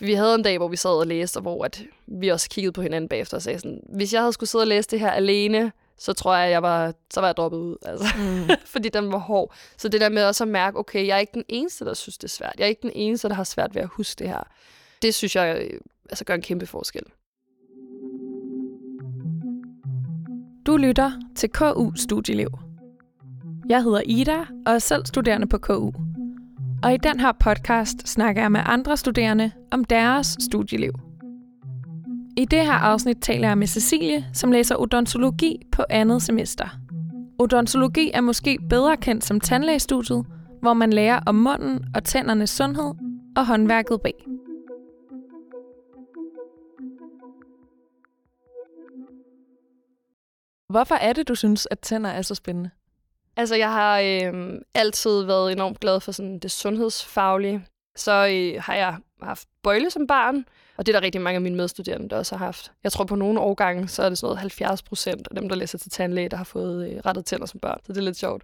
Vi havde en dag, hvor vi sad og læste, og hvor at vi også kiggede på hinanden bagefter og sagde sådan, hvis jeg havde skulle sidde og læse det her alene, så tror jeg, jeg var, så var jeg droppet ud. Altså. Mm. Fordi den var hård. Så det der med også at mærke, okay, jeg er ikke den eneste, der synes, det er svært. Jeg er ikke den eneste, der har svært ved at huske det her. Det synes jeg øh, altså, gør en kæmpe forskel. Du lytter til KU Studieliv. Jeg hedder Ida og er selv studerende på KU. Og i den her podcast snakker jeg med andre studerende om deres studieliv. I det her afsnit taler jeg med Cecilie, som læser odontologi på andet semester. Odontologi er måske bedre kendt som tandlægestudiet, hvor man lærer om munden og tændernes sundhed og håndværket bag. Hvorfor er det, du synes, at tænder er så spændende? Altså, jeg har øh, altid været enormt glad for sådan det sundhedsfaglige. Så øh, har jeg haft bøjle som barn, og det er der rigtig mange af mine medstuderende, der også har haft. Jeg tror på nogle årgange, så er det sådan noget 70 procent af dem, der læser til tandlæge, der har fået øh, rettet tænder som børn. Så det er lidt sjovt.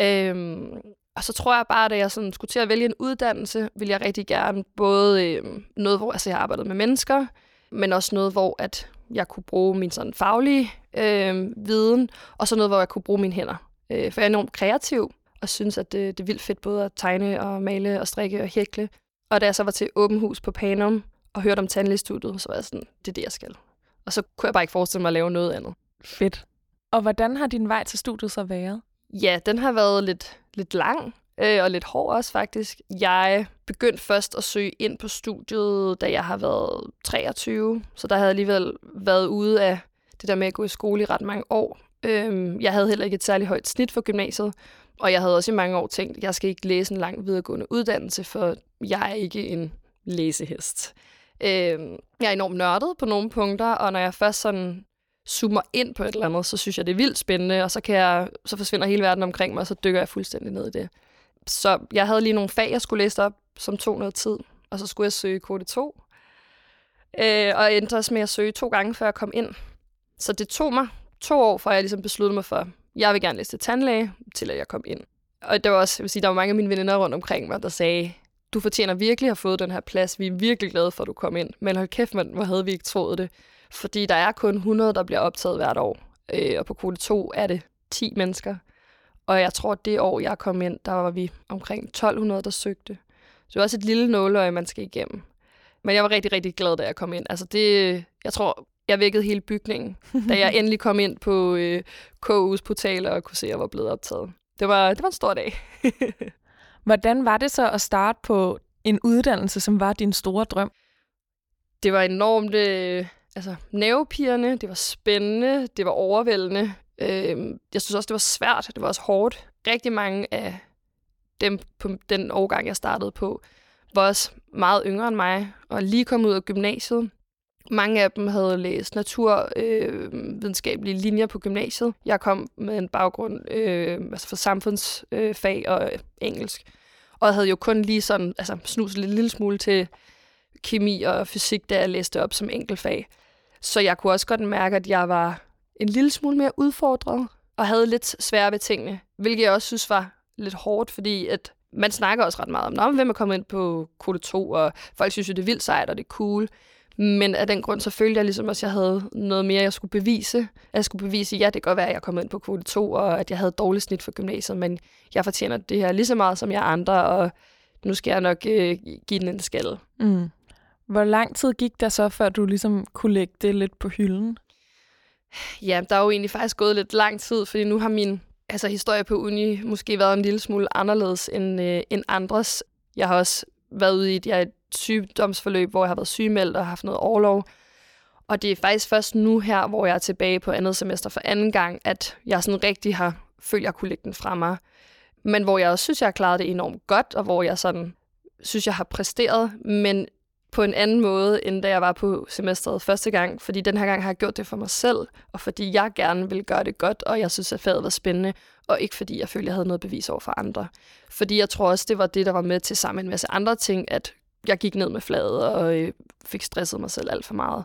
Øhm, og så tror jeg bare, at jeg sådan skulle til at vælge en uddannelse, vil jeg rigtig gerne både øh, noget, hvor altså, jeg har arbejdet med mennesker, men også noget, hvor at jeg kunne bruge min sådan faglige øh, viden, og så noget, hvor jeg kunne bruge mine hænder. Øh, for jeg er enormt kreativ, og synes, at det, det er vildt fedt både at tegne og male og strikke og hækle. Og da jeg så var til åben hus på Panum og hørte om tandlægestudiet, så var jeg sådan, det er det, jeg skal. Og så kunne jeg bare ikke forestille mig at lave noget andet. Fedt. Og hvordan har din vej til studiet så været? Ja, den har været lidt, lidt lang øh, og lidt hård også faktisk. Jeg begyndte først at søge ind på studiet, da jeg har været 23, så der havde alligevel været ude af det der med at gå i skole i ret mange år. Øhm, jeg havde heller ikke et særligt højt snit for gymnasiet, og jeg havde også i mange år tænkt, at jeg skal ikke læse en lang videregående uddannelse, for jeg er ikke en læsehest. Øh, jeg er enormt nørdet på nogle punkter, og når jeg først sådan zoomer ind på et eller andet, så synes jeg, det er vildt spændende, og så, kan jeg, så forsvinder hele verden omkring mig, og så dykker jeg fuldstændig ned i det. Så jeg havde lige nogle fag, jeg skulle læse op, som tog noget tid, og så skulle jeg søge kode 2. Øh, og endte også med at søge to gange, før jeg kom ind. Så det tog mig to år, før jeg ligesom besluttede mig for, jeg vil gerne læse til tandlæge, til at jeg kom ind. Og det var også, jeg vil sige, der var mange af mine veninder rundt omkring mig, der sagde, du fortjener virkelig at have fået den her plads. Vi er virkelig glade for, at du kom ind. Men hold kæft, man, hvor havde vi ikke troet det. Fordi der er kun 100, der bliver optaget hvert år. Øh, og på kvote 2 er det 10 mennesker. Og jeg tror, at det år, jeg kom ind, der var vi omkring 1200, der søgte. Så det var også et lille nåløje, man skal igennem. Men jeg var rigtig, rigtig glad, da jeg kom ind. Altså det, jeg tror, jeg vækkede hele bygningen, da jeg endelig kom ind på øh, KU's portal og kunne se, at jeg var blevet optaget. Det var, det var en stor dag. Hvordan var det så at starte på en uddannelse, som var din store drøm? Det var enormt øh, altså, nervepirrende, det var spændende, det var overvældende. Øh, jeg synes også, det var svært, det var også hårdt. Rigtig mange af dem på den årgang, jeg startede på, var også meget yngre end mig, og lige kommet ud af gymnasiet. Mange af dem havde læst naturvidenskabelige øh, linjer på gymnasiet. Jeg kom med en baggrund øh, altså for samfundsfag øh, og engelsk. Og havde jo kun lige sådan, altså snuset lidt lille smule til kemi og fysik, da jeg læste op som enkeltfag. Så jeg kunne også godt mærke, at jeg var en lille smule mere udfordret og havde lidt svære ved tingene, hvilket jeg også synes var lidt hårdt, fordi at man snakker også ret meget om, hvem er kommet ind på kode 2, og folk synes jo, det er vildt sejt, og det er cool. Men af den grund, så følte jeg ligesom også, at jeg havde noget mere, jeg skulle bevise. Jeg skulle bevise, ja, det kan godt være, at jeg kom ind på kvote 2, og at jeg havde dårligt snit for gymnasiet, men jeg fortjener det her lige så meget som jeg andre, og nu skal jeg nok øh, give den en skalle. Mm. Hvor lang tid gik der så, før du ligesom kunne lægge det lidt på hylden? Ja, der er jo egentlig faktisk gået lidt lang tid, fordi nu har min altså, historie på uni måske været en lille smule anderledes end, øh, end andres. Jeg har også været ude i et, jeg, sygdomsforløb, hvor jeg har været sygemeldt og haft noget overlov. Og det er faktisk først nu her, hvor jeg er tilbage på andet semester for anden gang, at jeg sådan rigtig har følt, at jeg kunne lægge den fra mig. Men hvor jeg også synes, jeg har klaret det enormt godt, og hvor jeg sådan synes, jeg har præsteret, men på en anden måde, end da jeg var på semesteret første gang. Fordi den her gang har jeg gjort det for mig selv, og fordi jeg gerne vil gøre det godt, og jeg synes, at faget var spændende, og ikke fordi jeg følte, jeg havde noget bevis over for andre. Fordi jeg tror også, det var det, der var med til sammen med en masse andre ting, at jeg gik ned med fladet og øh, fik stresset mig selv alt for meget.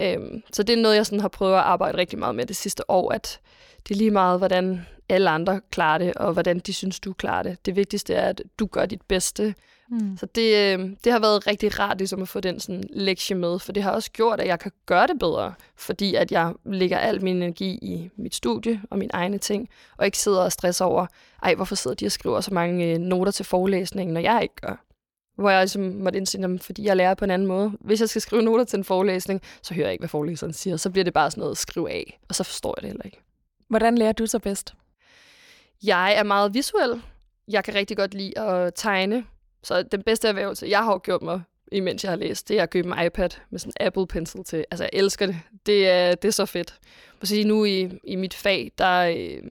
Øhm, så det er noget, jeg sådan har prøvet at arbejde rigtig meget med det sidste år, at det er lige meget, hvordan alle andre klarer det, og hvordan de synes, du klarer det. Det vigtigste er, at du gør dit bedste, Mm. Så det, øh, det har været rigtig rart ligesom at få den sådan, lektie med, for det har også gjort, at jeg kan gøre det bedre, fordi at jeg lægger al min energi i mit studie og mine egne ting, og ikke sidder og stresser over, ej, hvorfor sidder de og skriver så mange øh, noter til forelæsningen, når jeg ikke gør. Hvor jeg ligesom måtte indse, dem, fordi jeg lærer på en anden måde. Hvis jeg skal skrive noter til en forelæsning, så hører jeg ikke, hvad forelæseren siger. Så bliver det bare sådan noget skrive af, og så forstår jeg det heller ikke. Hvordan lærer du så bedst? Jeg er meget visuel. Jeg kan rigtig godt lide at tegne. Så den bedste erhvervelse, jeg har gjort mig, imens jeg har læst, det er at købe en iPad med sådan en Apple Pencil til. Altså, jeg elsker det. Det er, det er så fedt. Jeg sige, nu i, i mit fag, der øh,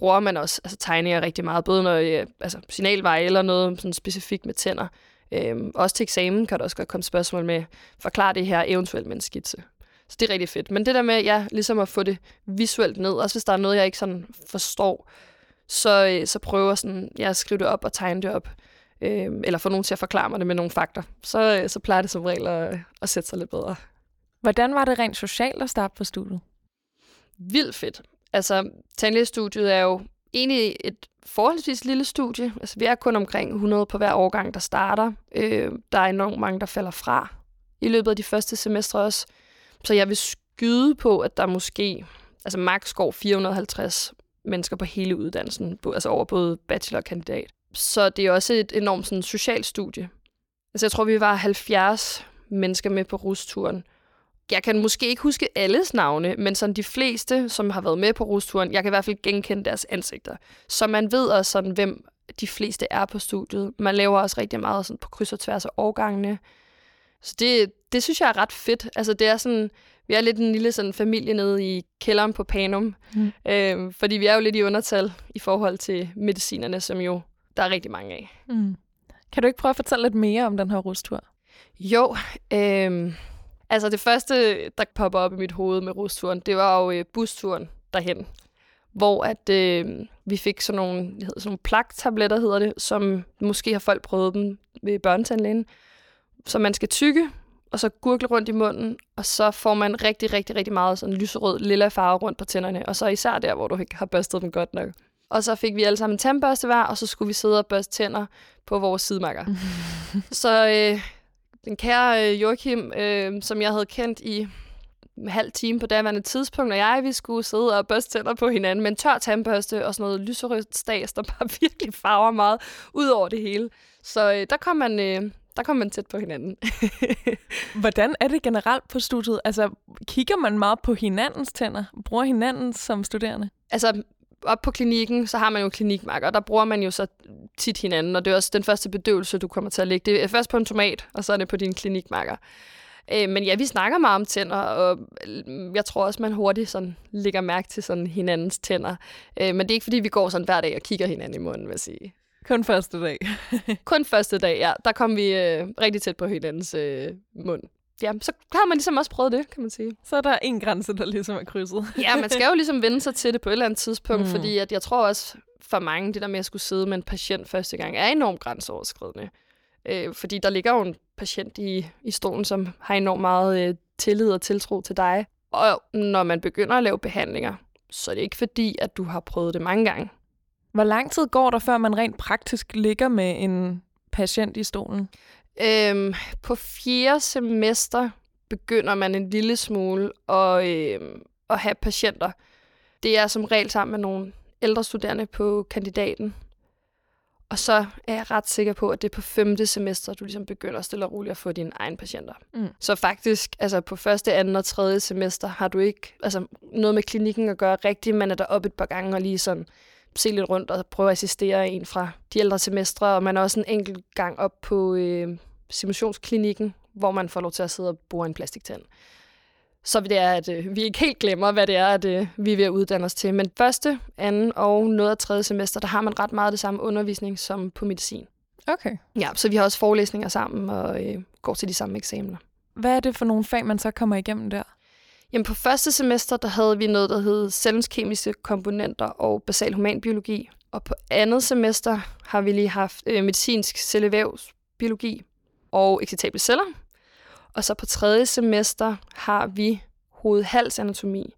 bruger man også altså, tegninger rigtig meget, både når øh, altså, signalveje eller noget sådan specifikt med tænder. Øhm, også til eksamen kan der også godt komme spørgsmål med, forklar det her eventuelt med en skitse. Så det er rigtig fedt. Men det der med, ja, ligesom at få det visuelt ned, også hvis der er noget, jeg ikke sådan forstår, så, øh, så prøver sådan, jeg at skrive det op og tegne det op. Øh, eller få nogen til at forklare mig det med nogle fakta. Så, øh, så plejer det som regel at, at sætte sig lidt bedre. Hvordan var det rent socialt at starte på studiet? Vildt fedt. Altså, tandlægestudiet er jo egentlig et forholdsvis lille studie. Altså, vi er kun omkring 100 på hver årgang, der starter. Øh, der er enormt mange, der falder fra i løbet af de første semestre også. Så jeg vil skyde på, at der måske, altså max går 450 mennesker på hele uddannelsen, altså over både bachelor og kandidat. Så det er også et enormt sådan, socialt studie. Altså jeg tror, vi var 70 mennesker med på rusturen. Jeg kan måske ikke huske alles navne, men sådan de fleste, som har været med på rusturen, jeg kan i hvert fald genkende deres ansigter. Så man ved også sådan, hvem de fleste er på studiet. Man laver også rigtig meget sådan på kryds og tværs af årgangene. Så det, det synes jeg er ret fedt. Altså det er sådan, vi er lidt en lille sådan familie nede i kælderen på Panum, mm. øh, fordi vi er jo lidt i undertal i forhold til medicinerne, som jo der er rigtig mange af. Mm. Kan du ikke prøve at fortælle lidt mere om den her rustur? Jo, øh, altså det første, der popper op i mit hoved med rusturen, det var jo øh, busturen derhen, hvor at øh, vi fik sådan nogle, hedder, sådan nogle plaktabletter, hedder det, som måske har folk prøvet dem ved børnetandlægen, som man skal tykke, og så gurgle rundt i munden, og så får man rigtig, rigtig, rigtig meget sådan lyserød, lilla farve rundt på tænderne, og så især der, hvor du ikke har børstet dem godt nok. Og så fik vi alle sammen en tandbørste hver, og så skulle vi sidde og børste tænder på vores sidemarker. så øh, den kære øh, Joachim, øh, som jeg havde kendt i halv time på daværende tidspunkt, og jeg, vi skulle sidde og børste tænder på hinanden med en tør tandbørste og sådan noget lyserødt stas, der bare virkelig farver meget ud over det hele. Så øh, der kom man... Øh, der kom man tæt på hinanden. Hvordan er det generelt på studiet? Altså, kigger man meget på hinandens tænder? Bruger hinanden som studerende? Altså, op på klinikken, så har man jo klinikmarker, og der bruger man jo så tit hinanden, og det er også den første bedøvelse, du kommer til at lægge. Det er først på en tomat, og så er det på din klinikmarker. Øh, men ja, vi snakker meget om tænder, og jeg tror også, man hurtigt sådan lægger mærke til sådan hinandens tænder. Øh, men det er ikke, fordi vi går sådan hver dag og kigger hinanden i munden, vil jeg sige. Kun første dag. Kun første dag, ja. Der kom vi øh, rigtig tæt på hinandens øh, mund. Ja, så har man ligesom også prøvet det, kan man sige. Så er der en grænse, der ligesom er krydset. ja, man skal jo ligesom vende sig til det på et eller andet tidspunkt, mm. fordi at jeg tror også for mange, det der med at skulle sidde med en patient første gang, er enormt grænseoverskridende. Øh, fordi der ligger jo en patient i, i stolen, som har enormt meget øh, tillid og tiltro til dig. Og når man begynder at lave behandlinger, så er det ikke fordi, at du har prøvet det mange gange. Hvor lang tid går der, før man rent praktisk ligger med en patient i stolen? Øhm, på fjerde semester begynder man en lille smule at, øhm, at have patienter. Det er som regel sammen med nogle ældre studerende på kandidaten. Og så er jeg ret sikker på, at det er på femte semester, du ligesom begynder stille og roligt at få dine egne patienter. Mm. Så faktisk, altså på første, anden og tredje semester har du ikke altså, noget med klinikken at gøre rigtigt, men er der op et par gange og lige sådan se lidt rundt og prøve at assistere en fra de ældre semestre, og man er også en enkelt gang op på øh, simulationsklinikken, hvor man får lov til at sidde og bore en plastiktand. Så det er, at øh, vi ikke helt glemmer, hvad det er, at øh, vi er ved at uddanne os til. Men første, anden og noget af tredje semester, der har man ret meget det samme undervisning som på medicin. Okay. Ja, så vi har også forelæsninger sammen og øh, går til de samme eksamener. Hvad er det for nogle fag, man så kommer igennem der? Jamen på første semester, der havde vi noget, der hed cellens kemiske komponenter og basal humanbiologi. Og på andet semester har vi lige haft øh, medicinsk cellevævsbiologi og excitable celler. Og så på tredje semester har vi hovedhalsanatomi.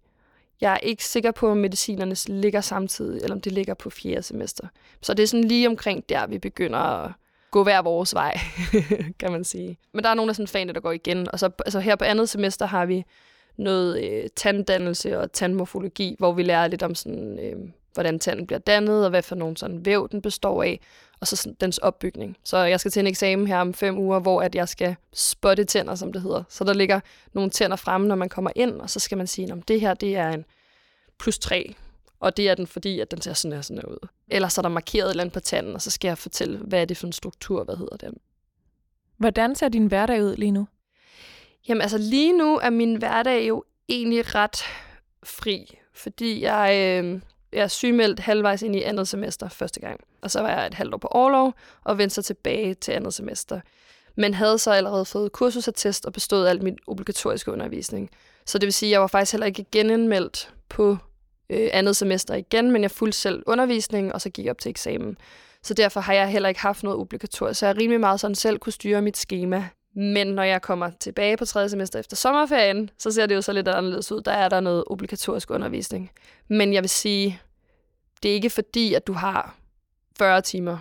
Jeg er ikke sikker på, om medicinerne ligger samtidig, eller om det ligger på fjerde semester. Så det er sådan lige omkring der, vi begynder at, gå hver vores vej, kan man sige. Men der er nogle af sådan fagene, der går igen. Og så altså her på andet semester har vi noget øh, tanddannelse og tandmorfologi, hvor vi lærer lidt om sådan, øh, hvordan tanden bliver dannet, og hvad for nogle sådan væv den består af, og så sådan, dens opbygning. Så jeg skal til en eksamen her om fem uger, hvor at jeg skal spotte tænder, som det hedder. Så der ligger nogle tænder fremme, når man kommer ind, og så skal man sige, at det her det er en plus 3, og det er den, fordi at den ser sådan her, sådan her ud. Eller så er der markeret et eller andet på tanden, og så skal jeg fortælle, hvad er det for en struktur, hvad hedder den. Hvordan ser din hverdag ud lige nu? Jamen altså lige nu er min hverdag jo egentlig ret fri, fordi jeg, øh, jeg er sygemeldt halvvejs ind i andet semester første gang. Og så var jeg et halvt år på overlov og vendte så tilbage til andet semester. Men havde så allerede fået kursusattest og bestået alt min obligatoriske undervisning. Så det vil sige, at jeg var faktisk heller ikke genindmeldt på øh, andet semester igen, men jeg fulgte selv undervisningen, og så gik jeg op til eksamen. Så derfor har jeg heller ikke haft noget obligatorisk, så jeg rimelig meget sådan selv kunne styre mit schema. Men når jeg kommer tilbage på tredje semester efter sommerferien, så ser det jo så lidt anderledes ud. Der er der noget obligatorisk undervisning. Men jeg vil sige, det er ikke fordi, at du har 40 timer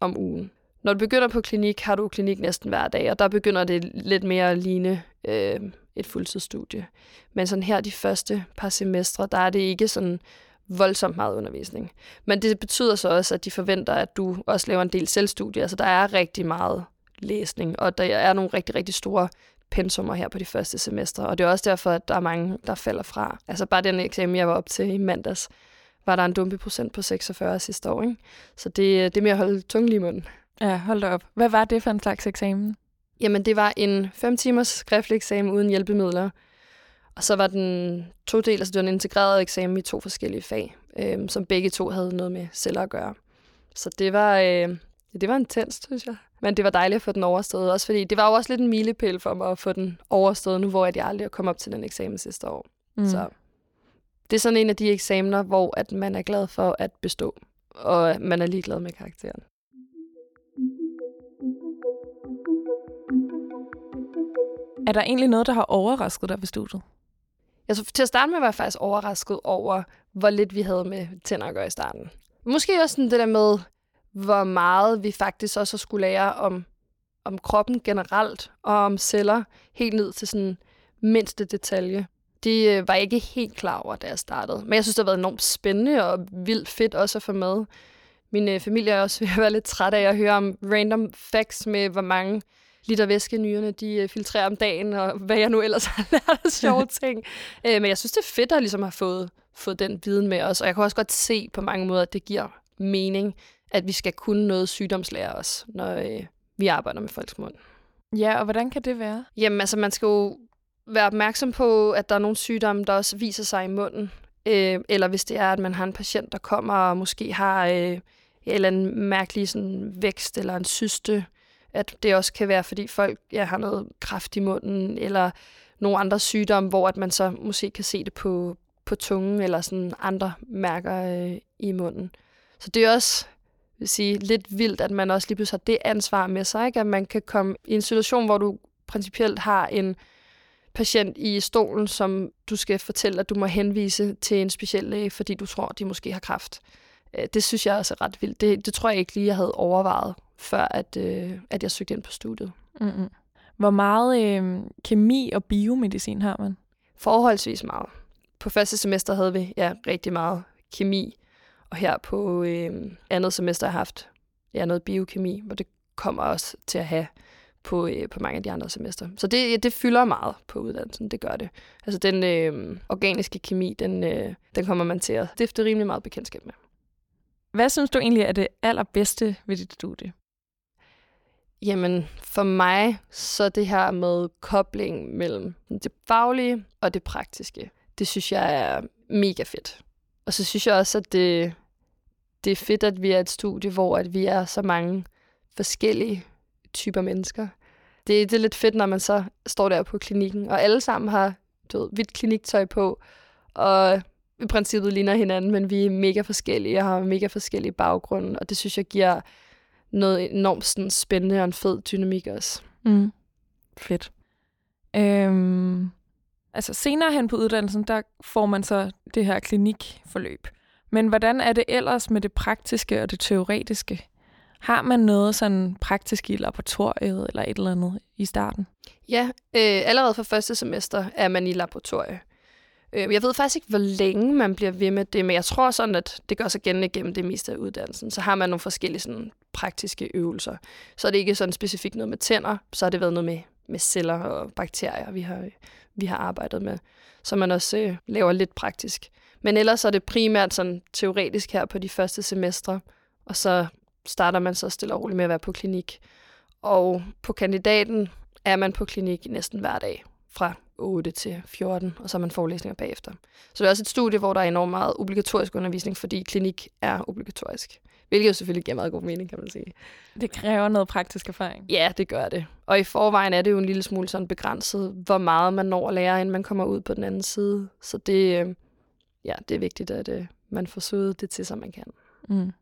om ugen. Når du begynder på klinik, har du klinik næsten hver dag, og der begynder det lidt mere at ligne øh, et fuldtidsstudie. Men sådan her de første par semestre, der er det ikke sådan voldsomt meget undervisning. Men det betyder så også, at de forventer, at du også laver en del selvstudie. Altså der er rigtig meget læsning, og der er nogle rigtig, rigtig store pensummer her på de første semestre, og det er også derfor, at der er mange, der falder fra. Altså bare den eksamen, jeg var op til i mandags, var der en dumpe procent på 46 sidste år. Ikke? Så det, det er med at holde tungen i munden. Ja, hold da op. Hvad var det for en slags eksamen? Jamen, det var en 5 timers skriftlig eksamen uden hjælpemidler. Og så var den to del, altså det var en integreret eksamen i to forskellige fag, øh, som begge to havde noget med celler at gøre. Så det var, øh, det var intenst, synes jeg. Men det var dejligt at få den overstået, også fordi det var jo også lidt en milepæl for mig at få den overstået nu, hvor jeg aldrig kommet op til den eksamen sidste år. Mm. Så det er sådan en af de eksamener, hvor at man er glad for at bestå, og man er ligeglad med karakteren. Er der egentlig noget, der har overrasket dig ved studiet? Altså, til at starte med var jeg faktisk overrasket over, hvor lidt vi havde med tænder at gøre i starten. Måske også sådan det der med, hvor meget vi faktisk også skulle lære om, om kroppen generelt, og om celler, helt ned til sådan mindste detalje. De øh, var ikke helt klar over, da jeg startede. Men jeg synes, det har været enormt spændende og vildt fedt også at få med. Min øh, familie er også ved at være lidt træt af at høre om random facts med, hvor mange liter væske nyrerne de øh, filtrerer om dagen, og hvad jeg nu ellers har lært af sjove ting. Øh, men jeg synes, det er fedt at ligesom have fået, fået den viden med os, og jeg kan også godt se på mange måder, at det giver mening, at vi skal kunne noget sygdomslære os, når øh, vi arbejder med folks mund. Ja, og hvordan kan det være? Jamen, altså, man skal jo være opmærksom på, at der er nogle sygdomme, der også viser sig i munden. Øh, eller hvis det er, at man har en patient, der kommer og måske har øh, en eller anden mærkelig sådan, vækst eller en syste, at det også kan være, fordi folk ja, har noget kraft i munden, eller nogle andre sygdomme, hvor at man så måske kan se det på, på tungen, eller sådan andre mærker øh, i munden. Så det er også vil sige, lidt vildt, at man også lige pludselig har det ansvar med sig, ikke? at man kan komme i en situation, hvor du principielt har en patient i stolen, som du skal fortælle, at du må henvise til en speciel læge, fordi du tror, de måske har kræft. Øh, det synes jeg også er ret vildt. Det, det tror jeg ikke lige, jeg havde overvejet, før at, øh, at jeg søgte ind på studiet. Mm-hmm. Hvor meget øh, kemi og biomedicin har man? Forholdsvis meget. På første semester havde vi ja, rigtig meget kemi, og her på øh, andet semester har jeg haft ja, noget biokemi, hvor det kommer også til at have på, øh, på mange af de andre semester. Så det, ja, det fylder meget på uddannelsen, det gør det. Altså den øh, organiske kemi, den, øh, den kommer man til at stifte rimelig meget bekendtskab med. Hvad synes du egentlig er det allerbedste ved dit studie? Jamen, for mig, så det her med kobling mellem det faglige og det praktiske, det synes jeg er mega fedt. Og så synes jeg også, at det, det er fedt, at vi er et studie, hvor at vi er så mange forskellige typer mennesker. Det, det er lidt fedt, når man så står der på klinikken, og alle sammen har du ved, hvidt kliniktøj på, og i princippet ligner hinanden, men vi er mega forskellige og har mega forskellige baggrunde, og det synes jeg giver noget enormt sådan, spændende og en fed dynamik også. Mm. Fedt. Øhm, altså senere hen på uddannelsen, der får man så det her klinikforløb. Men hvordan er det ellers med det praktiske og det teoretiske? Har man noget sådan praktisk i laboratoriet eller et eller andet i starten? Ja, øh, allerede fra første semester er man i laboratoriet. Øh, jeg ved faktisk ikke, hvor længe man bliver ved med det, men jeg tror sådan, at det gør sig gældende gennem det meste af uddannelsen. Så har man nogle forskellige sådan, praktiske øvelser. Så er det ikke sådan specifikt noget med tænder, så har det været noget med, med celler og bakterier, vi har, vi har arbejdet med. Så man også øh, laver lidt praktisk. Men ellers er det primært sådan teoretisk her på de første semestre, og så starter man så stille og roligt med at være på klinik. Og på kandidaten er man på klinik næsten hver dag fra 8 til 14, og så har man forelæsninger bagefter. Så det er også et studie, hvor der er enormt meget obligatorisk undervisning, fordi klinik er obligatorisk. Hvilket jo selvfølgelig giver meget god mening, kan man sige. Det kræver noget praktisk erfaring. Ja, det gør det. Og i forvejen er det jo en lille smule sådan begrænset, hvor meget man når at lære, inden man kommer ud på den anden side. Så det, øh, ja, det er vigtigt, at øh, man får søget det til, som man kan. Mm.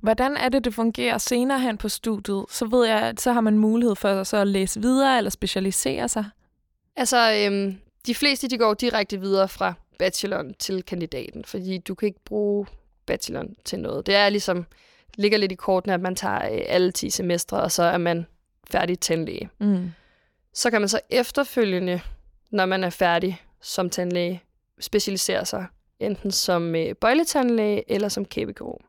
Hvordan er det, det fungerer senere hen på studiet? Så ved jeg, at så har man mulighed for så at læse videre eller specialisere sig. Altså, øhm, de fleste de går direkte videre fra bacheloren til kandidaten, fordi du kan ikke bruge bacheloren til noget. Det er ligesom, ligger lidt i kortene, at man tager øh, alle 10 semestre, og så er man færdig tandlæge. Mm. Så kan man så efterfølgende, når man er færdig som tandlæge, specialisere sig enten som øh, bøjletandlæge eller som kæbekirurg.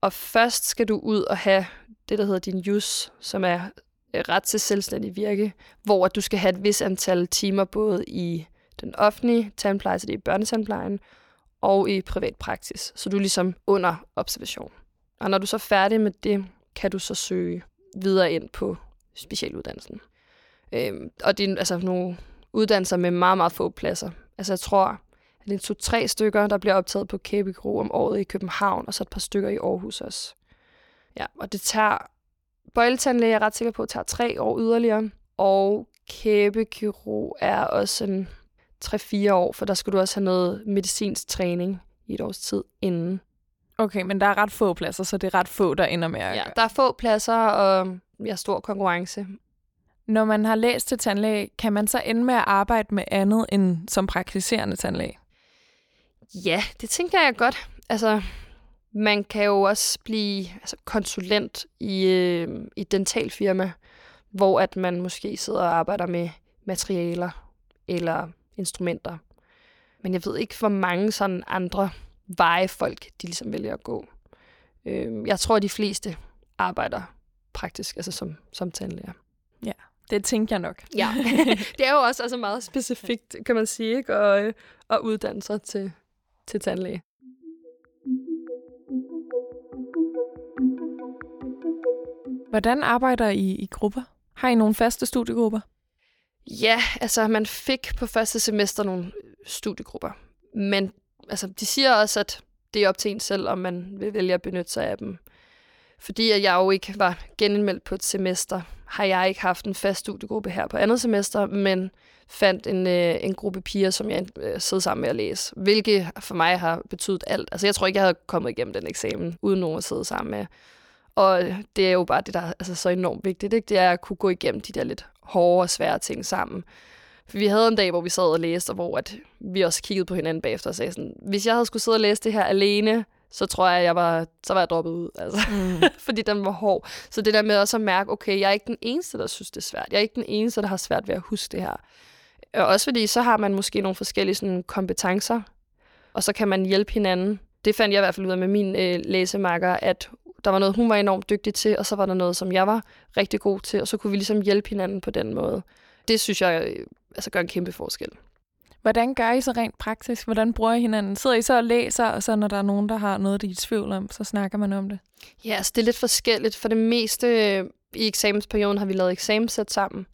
Og først skal du ud og have det, der hedder din JUS, som er Øh, ret til selvstændig virke, hvor du skal have et vis antal timer både i den offentlige tandpleje, så det er børnetandplejen, og i privat praksis. Så du er ligesom under observation. Og når du så er færdig med det, kan du så søge videre ind på specialuddannelsen. Øhm, og det er altså nogle uddannelser med meget, meget få pladser. Altså jeg tror, at det er to-tre stykker, der bliver optaget på Kæbekro om året i København, og så et par stykker i Aarhus også. Ja, og det tager... Bøjletandlæge er jeg ret sikker på, at tager tre år yderligere. Og kæbekirurg er også en 3-4 år, for der skal du også have noget medicinsk træning i et års tid inden. Okay, men der er ret få pladser, så det er ret få, der ender med at Ja, der er få pladser, og har stor konkurrence. Når man har læst til tandlæge, kan man så ende med at arbejde med andet end som praktiserende tandlæge? Ja, det tænker jeg godt. Altså, man kan jo også blive altså, konsulent i, øh, i et dentalfirma, hvor at man måske sidder og arbejder med materialer eller instrumenter. Men jeg ved ikke, hvor mange sådan andre veje folk, de ligesom vælger at gå. Øh, jeg tror, at de fleste arbejder praktisk, altså som, som tandlæger. Ja, det tænker jeg nok. Ja, det er jo også altså meget specifikt, kan man sige, ikke? Og, øh, at uddanne sig til, til tandlæge. Hvordan arbejder I i grupper? Har I nogle faste studiegrupper? Ja, altså man fik på første semester nogle studiegrupper. Men altså, de siger også, at det er op til en selv, om man vil vælge at benytte sig af dem. Fordi at jeg jo ikke var genindmeldt på et semester, har jeg ikke haft en fast studiegruppe her på andet semester, men fandt en, øh, en gruppe piger, som jeg øh, sidder sammen med at læse. Hvilket for mig har betydet alt. Altså jeg tror ikke, jeg havde kommet igennem den eksamen, uden nogen at sidde sammen med. Og det er jo bare det, der er altså, så enormt vigtigt. Ikke? Det er at kunne gå igennem de der lidt hårde og svære ting sammen. For vi havde en dag, hvor vi sad og læste, og hvor at vi også kiggede på hinanden bagefter og sagde sådan, hvis jeg havde skulle sidde og læse det her alene, så tror jeg, jeg var, så var jeg droppet ud. Altså. Mm. Fordi den var hård. Så det der med også at mærke, okay, jeg er ikke den eneste, der synes, det er svært. Jeg er ikke den eneste, der har svært ved at huske det her. Og også fordi, så har man måske nogle forskellige sådan, kompetencer, og så kan man hjælpe hinanden. Det fandt jeg i hvert fald ud af med min øh, læsemarker, at der var noget, hun var enormt dygtig til, og så var der noget, som jeg var rigtig god til, og så kunne vi ligesom hjælpe hinanden på den måde. Det synes jeg øh, altså gør en kæmpe forskel. Hvordan gør I så rent praktisk? Hvordan bruger I hinanden? Sidder I så og læser, og så når der er nogen, der har noget, de er i tvivl om, så snakker man om det? Ja, altså det er lidt forskelligt. For det meste øh, i eksamensperioden har vi lavet eksamenssæt sammen.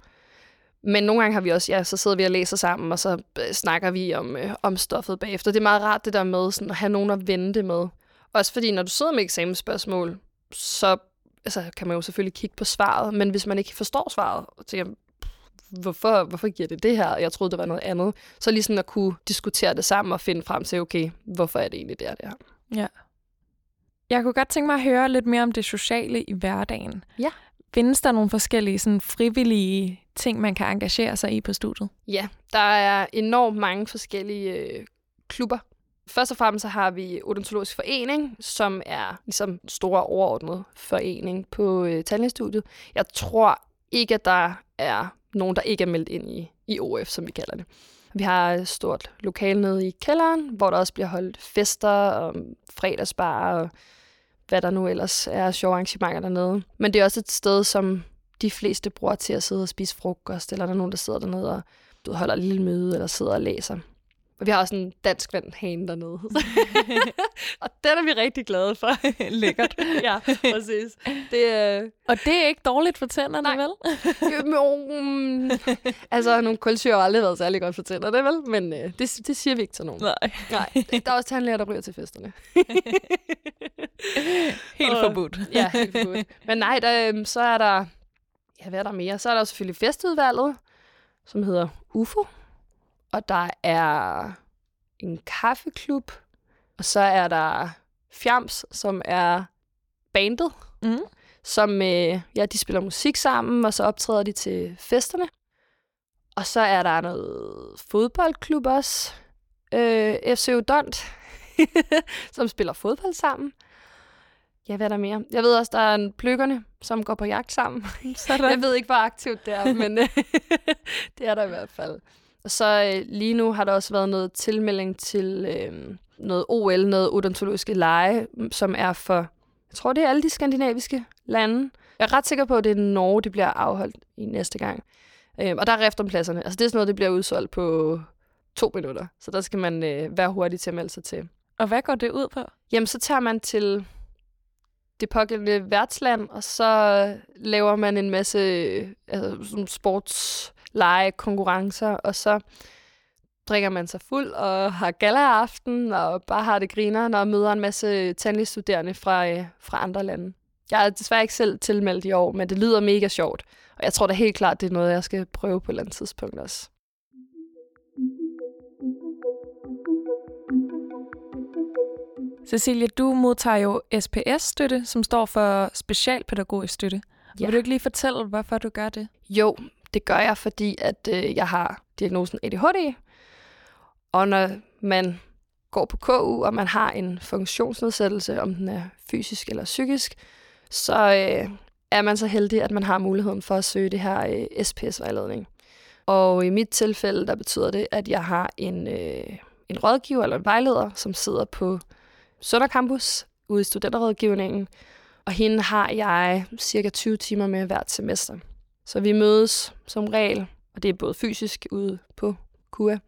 Men nogle gange har vi også, ja, så sidder vi og læser sammen, og så øh, snakker vi om, øh, om stoffet bagefter. Det er meget rart det der med sådan, at have nogen at vente med. Også fordi, når du sidder med eksamensspørgsmål, så altså, kan man jo selvfølgelig kigge på svaret, men hvis man ikke forstår svaret, så tænker hvorfor, hvorfor giver det det her? Jeg troede, det var noget andet. Så lige sådan at kunne diskutere det sammen og finde frem til, okay, hvorfor er det egentlig der, det her? Ja. Jeg kunne godt tænke mig at høre lidt mere om det sociale i hverdagen. Ja. Findes der nogle forskellige sådan, frivillige ting, man kan engagere sig i på studiet? Ja, der er enormt mange forskellige øh, klubber. Først og fremmest så har vi Odontologisk Forening, som er ligesom store stor overordnet forening på øh, tandlægestudiet. Jeg tror ikke, at der er nogen, der ikke er meldt ind i, i OF, som vi kalder det. Vi har et stort lokal nede i kælderen, hvor der også bliver holdt fester og fredagsbar og hvad der nu ellers er sjove arrangementer dernede. Men det er også et sted, som de fleste bruger til at sidde og spise frokost, eller der er nogen, der sidder dernede og du holder et lille møde, eller sidder og læser. Og vi har også en dansk vand hane dernede. og den er vi rigtig glade for. Lækkert. ja, præcis. Det, øh... Og det er ikke dårligt for tænderne, Nej. vel? jo, mm, altså, nogle kulsyre har aldrig været særlig godt for tænderne, vel? Men øh, det, det siger vi ikke til nogen. Nej. Nej. Der er også tandlæger, der ryger til festerne. helt Og- forbudt. ja, helt forbudt. Men nej, der, øhm, så er der... Ja, hvad er der mere? Så er der selvfølgelig festudvalget, som hedder UFO. Og der er en kaffeklub. Og så er der Fjams, som er bandet, Mm. som øh, ja, de spiller musik sammen, og så optræder de til festerne. Og så er der noget fodboldklub også. Øh, FC Udont, som spiller fodbold sammen. Ja, hvad er der mere? Jeg ved også, der er en pløkkerne, som går på jagt sammen. Sådan. Jeg ved ikke, hvor aktivt det er, men øh, det er der i hvert fald. Og så øh, lige nu har der også været noget tilmelding til øh, noget OL, noget odontologiske lege, som er for, jeg tror, det er alle de skandinaviske lande. Jeg er ret sikker på, at det er Norge, det bliver afholdt i næste gang. Øh, og der er rift om pladserne. Altså det er sådan noget, det bliver udsolgt på to minutter. Så der skal man øh, være hurtig til at melde sig til. Og hvad går det ud på? Jamen, så tager man til det pågældende værtsland, og så laver man en masse altså, sådan sportsleje, konkurrencer, og så drikker man sig fuld og har gala-aften, og bare har det griner, og møder en masse tandlægestuderende fra, øh, fra andre lande. Jeg er desværre ikke selv tilmeldt i år, men det lyder mega sjovt. Og jeg tror da helt klart, det er noget, jeg skal prøve på et eller andet tidspunkt også. Cecilie, du modtager jo SPS-støtte, som står for specialpædagogisk støtte. Ja. Vil du ikke lige fortælle, hvorfor du gør det? Jo, det gør jeg, fordi at øh, jeg har diagnosen ADHD. Og når man går på KU, og man har en funktionsnedsættelse, om den er fysisk eller psykisk, så øh, er man så heldig, at man har muligheden for at søge det her øh, SPS-vejledning. Og i mit tilfælde, der betyder det, at jeg har en, øh, en rådgiver eller en vejleder, som sidder på Sønder Campus ude i studenterrådgivningen. Og hende har jeg cirka 20 timer med hvert semester. Så vi mødes som regel, og det er både fysisk ude på KUA,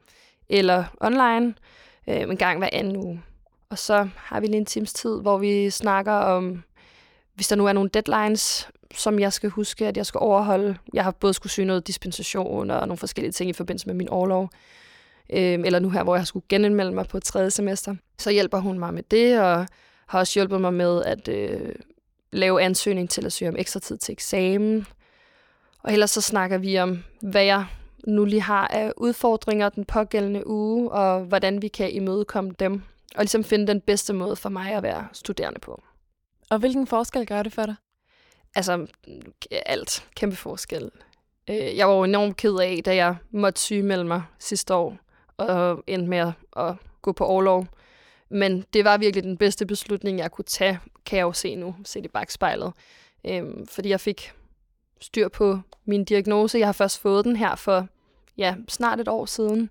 eller online, øh, en gang hver anden uge. Og så har vi lige en times tid, hvor vi snakker om, hvis der nu er nogle deadlines, som jeg skal huske, at jeg skal overholde. Jeg har både skulle søge noget dispensation og nogle forskellige ting i forbindelse med min overlov. Øh, eller nu her, hvor jeg skulle genindmelde mig på et tredje semester. Så hjælper hun mig med det, og har også hjulpet mig med at øh, lave ansøgning til at søge om ekstra tid til eksamen. Og ellers så snakker vi om, hvad jeg nu lige har af udfordringer den pågældende uge, og hvordan vi kan imødekomme dem. Og ligesom finde den bedste måde for mig at være studerende på. Og hvilken forskel gør det for dig? Altså, alt. Kæmpe forskel. Øh, Jeg var jo enormt ked af, da jeg måtte sygemelde mig sidste år, og endte med at- gå på overlov. Men det var virkelig den bedste beslutning, jeg kunne tage, kan jeg jo se nu, set i bagspejlet. Øhm, fordi jeg fik styr på min diagnose. Jeg har først fået den her for ja, snart et år siden,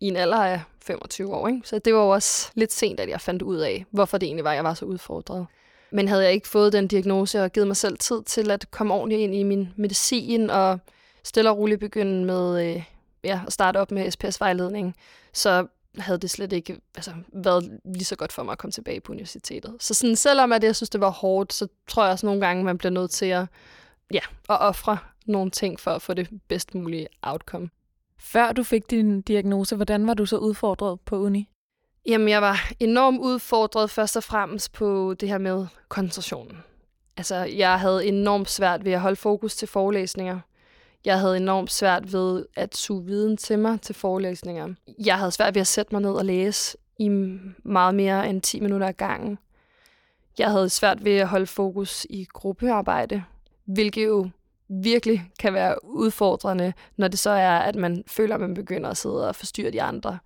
i en alder af 25 år. Ikke? Så det var jo også lidt sent, at jeg fandt ud af, hvorfor det egentlig var, jeg var så udfordret. Men havde jeg ikke fået den diagnose og givet mig selv tid til at komme ordentligt ind i min medicin og stille og roligt begynde med øh, ja, at starte op med SPS-vejledning, så havde det slet ikke altså, været lige så godt for mig at komme tilbage på universitetet. Så sådan, selvom at jeg synes, det var hårdt, så tror jeg også nogle gange, man bliver nødt til at, ja, at ofre nogle ting for at få det bedst mulige outcome. Før du fik din diagnose, hvordan var du så udfordret på uni? Jamen, jeg var enormt udfordret først og fremmest på det her med koncentrationen. Altså, jeg havde enormt svært ved at holde fokus til forelæsninger. Jeg havde enormt svært ved at suge viden til mig til forelæsninger. Jeg havde svært ved at sætte mig ned og læse i meget mere end 10 minutter ad gangen. Jeg havde svært ved at holde fokus i gruppearbejde, hvilket jo virkelig kan være udfordrende, når det så er, at man føler, at man begynder at sidde og forstyrre de andre.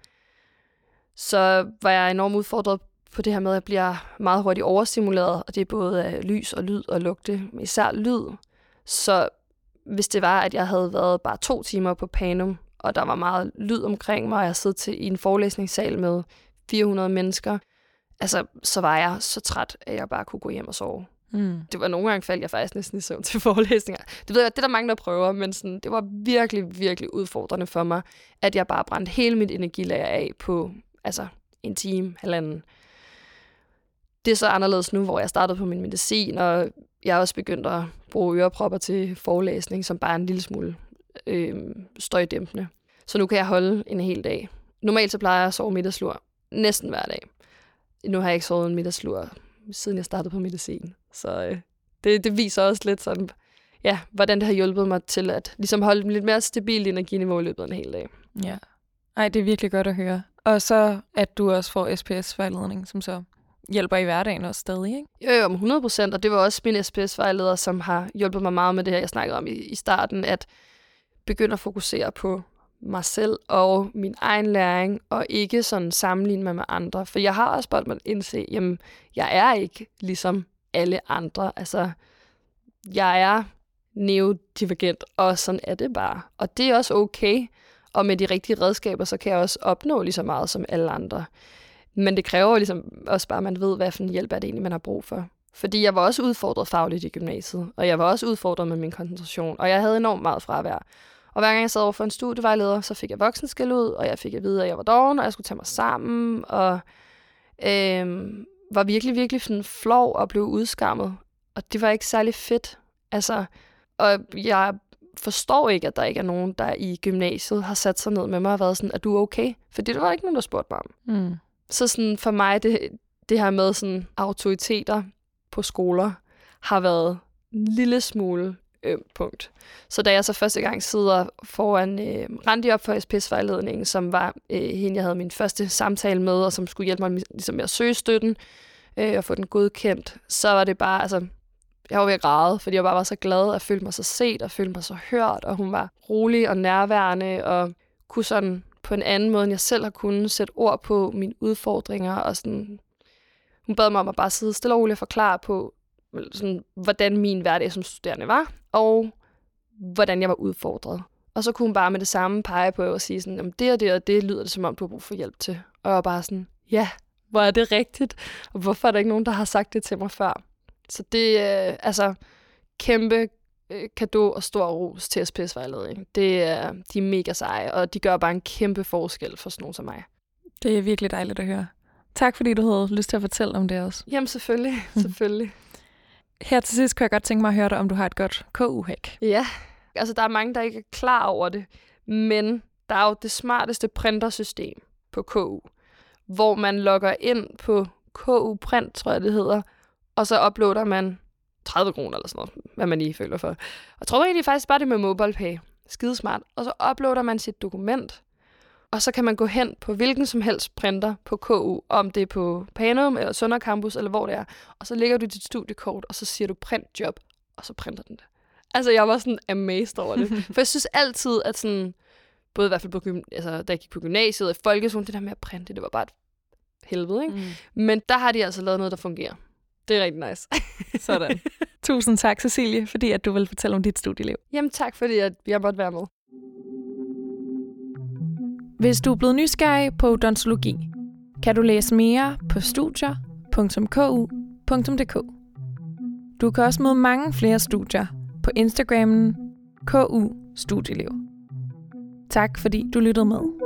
så var jeg enormt udfordret på det her med, at jeg bliver meget hurtigt overstimuleret, og det er både af lys og lyd og lugte, især lyd. Så hvis det var, at jeg havde været bare to timer på Panum, og der var meget lyd omkring mig, og jeg sad til i en forelæsningssal med 400 mennesker, altså, så var jeg så træt, at jeg bare kunne gå hjem og sove. Mm. Det var nogle gange faldt jeg faktisk næsten i søvn til forelæsninger. Det ved jeg, det er der mange, der prøver, men sådan, det var virkelig, virkelig udfordrende for mig, at jeg bare brændte hele mit energilager af på altså, en time, halvanden. Det er så anderledes nu, hvor jeg startede på min medicin, og jeg er også begyndt at bruge ørepropper til forelæsning, som bare er en lille smule øh, støjdæmpende. Så nu kan jeg holde en hel dag. Normalt så plejer jeg at sove middagslur næsten hver dag. Nu har jeg ikke sovet en middagslur, siden jeg startede på medicin. Så øh, det, det viser også lidt sådan, ja, hvordan det har hjulpet mig til at ligesom holde lidt mere stabilt energiniveau i løbet af en hel dag. Ja. Ej, det er virkelig godt at høre. Og så, at du også får SPS-vejledning, som så hjælper i hverdagen også stadig, ikke? Jo, jo, om 100 procent, og det var også min SPS-vejleder, som har hjulpet mig meget med det her, jeg snakkede om i, i starten, at begynde at fokusere på mig selv og min egen læring, og ikke sådan sammenligne mig med andre. For jeg har også bare måtte indse, jamen, jeg er ikke ligesom alle andre. Altså, jeg er neurodivergent, og sådan er det bare. Og det er også okay. Og med de rigtige redskaber, så kan jeg også opnå lige så meget som alle andre. Men det kræver ligesom også bare, at man ved, hvad for en hjælp er det egentlig, man har brug for. Fordi jeg var også udfordret fagligt i gymnasiet, og jeg var også udfordret med min koncentration, og jeg havde enormt meget fravær. Og hver gang jeg sad over for en studievejleder, så fik jeg voksenskæld ud, og jeg fik at vide, at jeg var doven, og jeg skulle tage mig sammen, og øhm, var virkelig, virkelig sådan flov og blev udskammet. Og det var ikke særlig fedt. Altså, og jeg forstår ikke, at der ikke er nogen, der i gymnasiet har sat sig ned med mig og været sådan, at du er okay? For det var ikke nogen, der spurgte mig om. Mm. Så sådan for mig, det, det her med sådan autoriteter på skoler, har været en lille smule øm punkt. Så da jeg så første gang sidder foran øh, Randi op for SPS-vejledningen, som var øh, hende, jeg havde min første samtale med, og som skulle hjælpe mig ligesom med at søge støtten øh, og få den godkendt, så var det bare, altså, jeg var ved at græde, fordi jeg bare var så glad og følte mig så set og følte mig så hørt, og hun var rolig og nærværende og kunne sådan på en anden måde, end jeg selv har kunnet sætte ord på mine udfordringer og sådan hun bad mig om at bare sidde stille og roligt og forklare på, sådan, hvordan min hverdag som studerende var, og hvordan jeg var udfordret. Og så kunne hun bare med det samme pege på og sige sådan, det og det og det lyder det som om, du har brug for hjælp til. Og jeg var bare sådan, ja, hvor er det rigtigt? Og hvorfor er der ikke nogen, der har sagt det til mig før? Så det er øh, altså kæmpe øh, kado og stor ros til SPS-vejledning. Det er, de er mega seje, og de gør bare en kæmpe forskel for sådan nogen som mig. Det er virkelig dejligt at høre. Tak fordi du havde lyst til at fortælle om det også. Jamen selvfølgelig, selvfølgelig. Her til sidst kunne jeg godt tænke mig at høre dig, om du har et godt KU-hack. Ja, altså der er mange, der ikke er klar over det, men der er jo det smarteste printersystem på KU, hvor man logger ind på KU Print, tror jeg det hedder, og så uploader man 30 kroner eller sådan noget, hvad man lige føler for. Og jeg tror egentlig faktisk bare det med MobilePay. Skidesmart. Og så uploader man sit dokument, og så kan man gå hen på hvilken som helst printer på KU, om det er på Panum eller Sønder Campus, eller hvor det er. Og så lægger du dit studiekort, og så siger du print job, og så printer den det. Altså, jeg var sådan amazed over det. For jeg synes altid, at sådan, både i hvert fald på gym- altså, da jeg gik på gymnasiet og i folkeskolen, det der med at printe, det var bare et helvede, ikke? Mm. Men der har de altså lavet noget, der fungerer. Det er rigtig nice. Sådan. Tusind tak, Cecilie, fordi at du vil fortælle om dit studieliv. Jamen tak, fordi at jeg måtte være med. Hvis du er blevet nysgerrig på odontologi, kan du læse mere på studier.ku.dk. Du kan også møde mange flere studier på Instagrammen KU Studieliv. Tak fordi du lyttede med.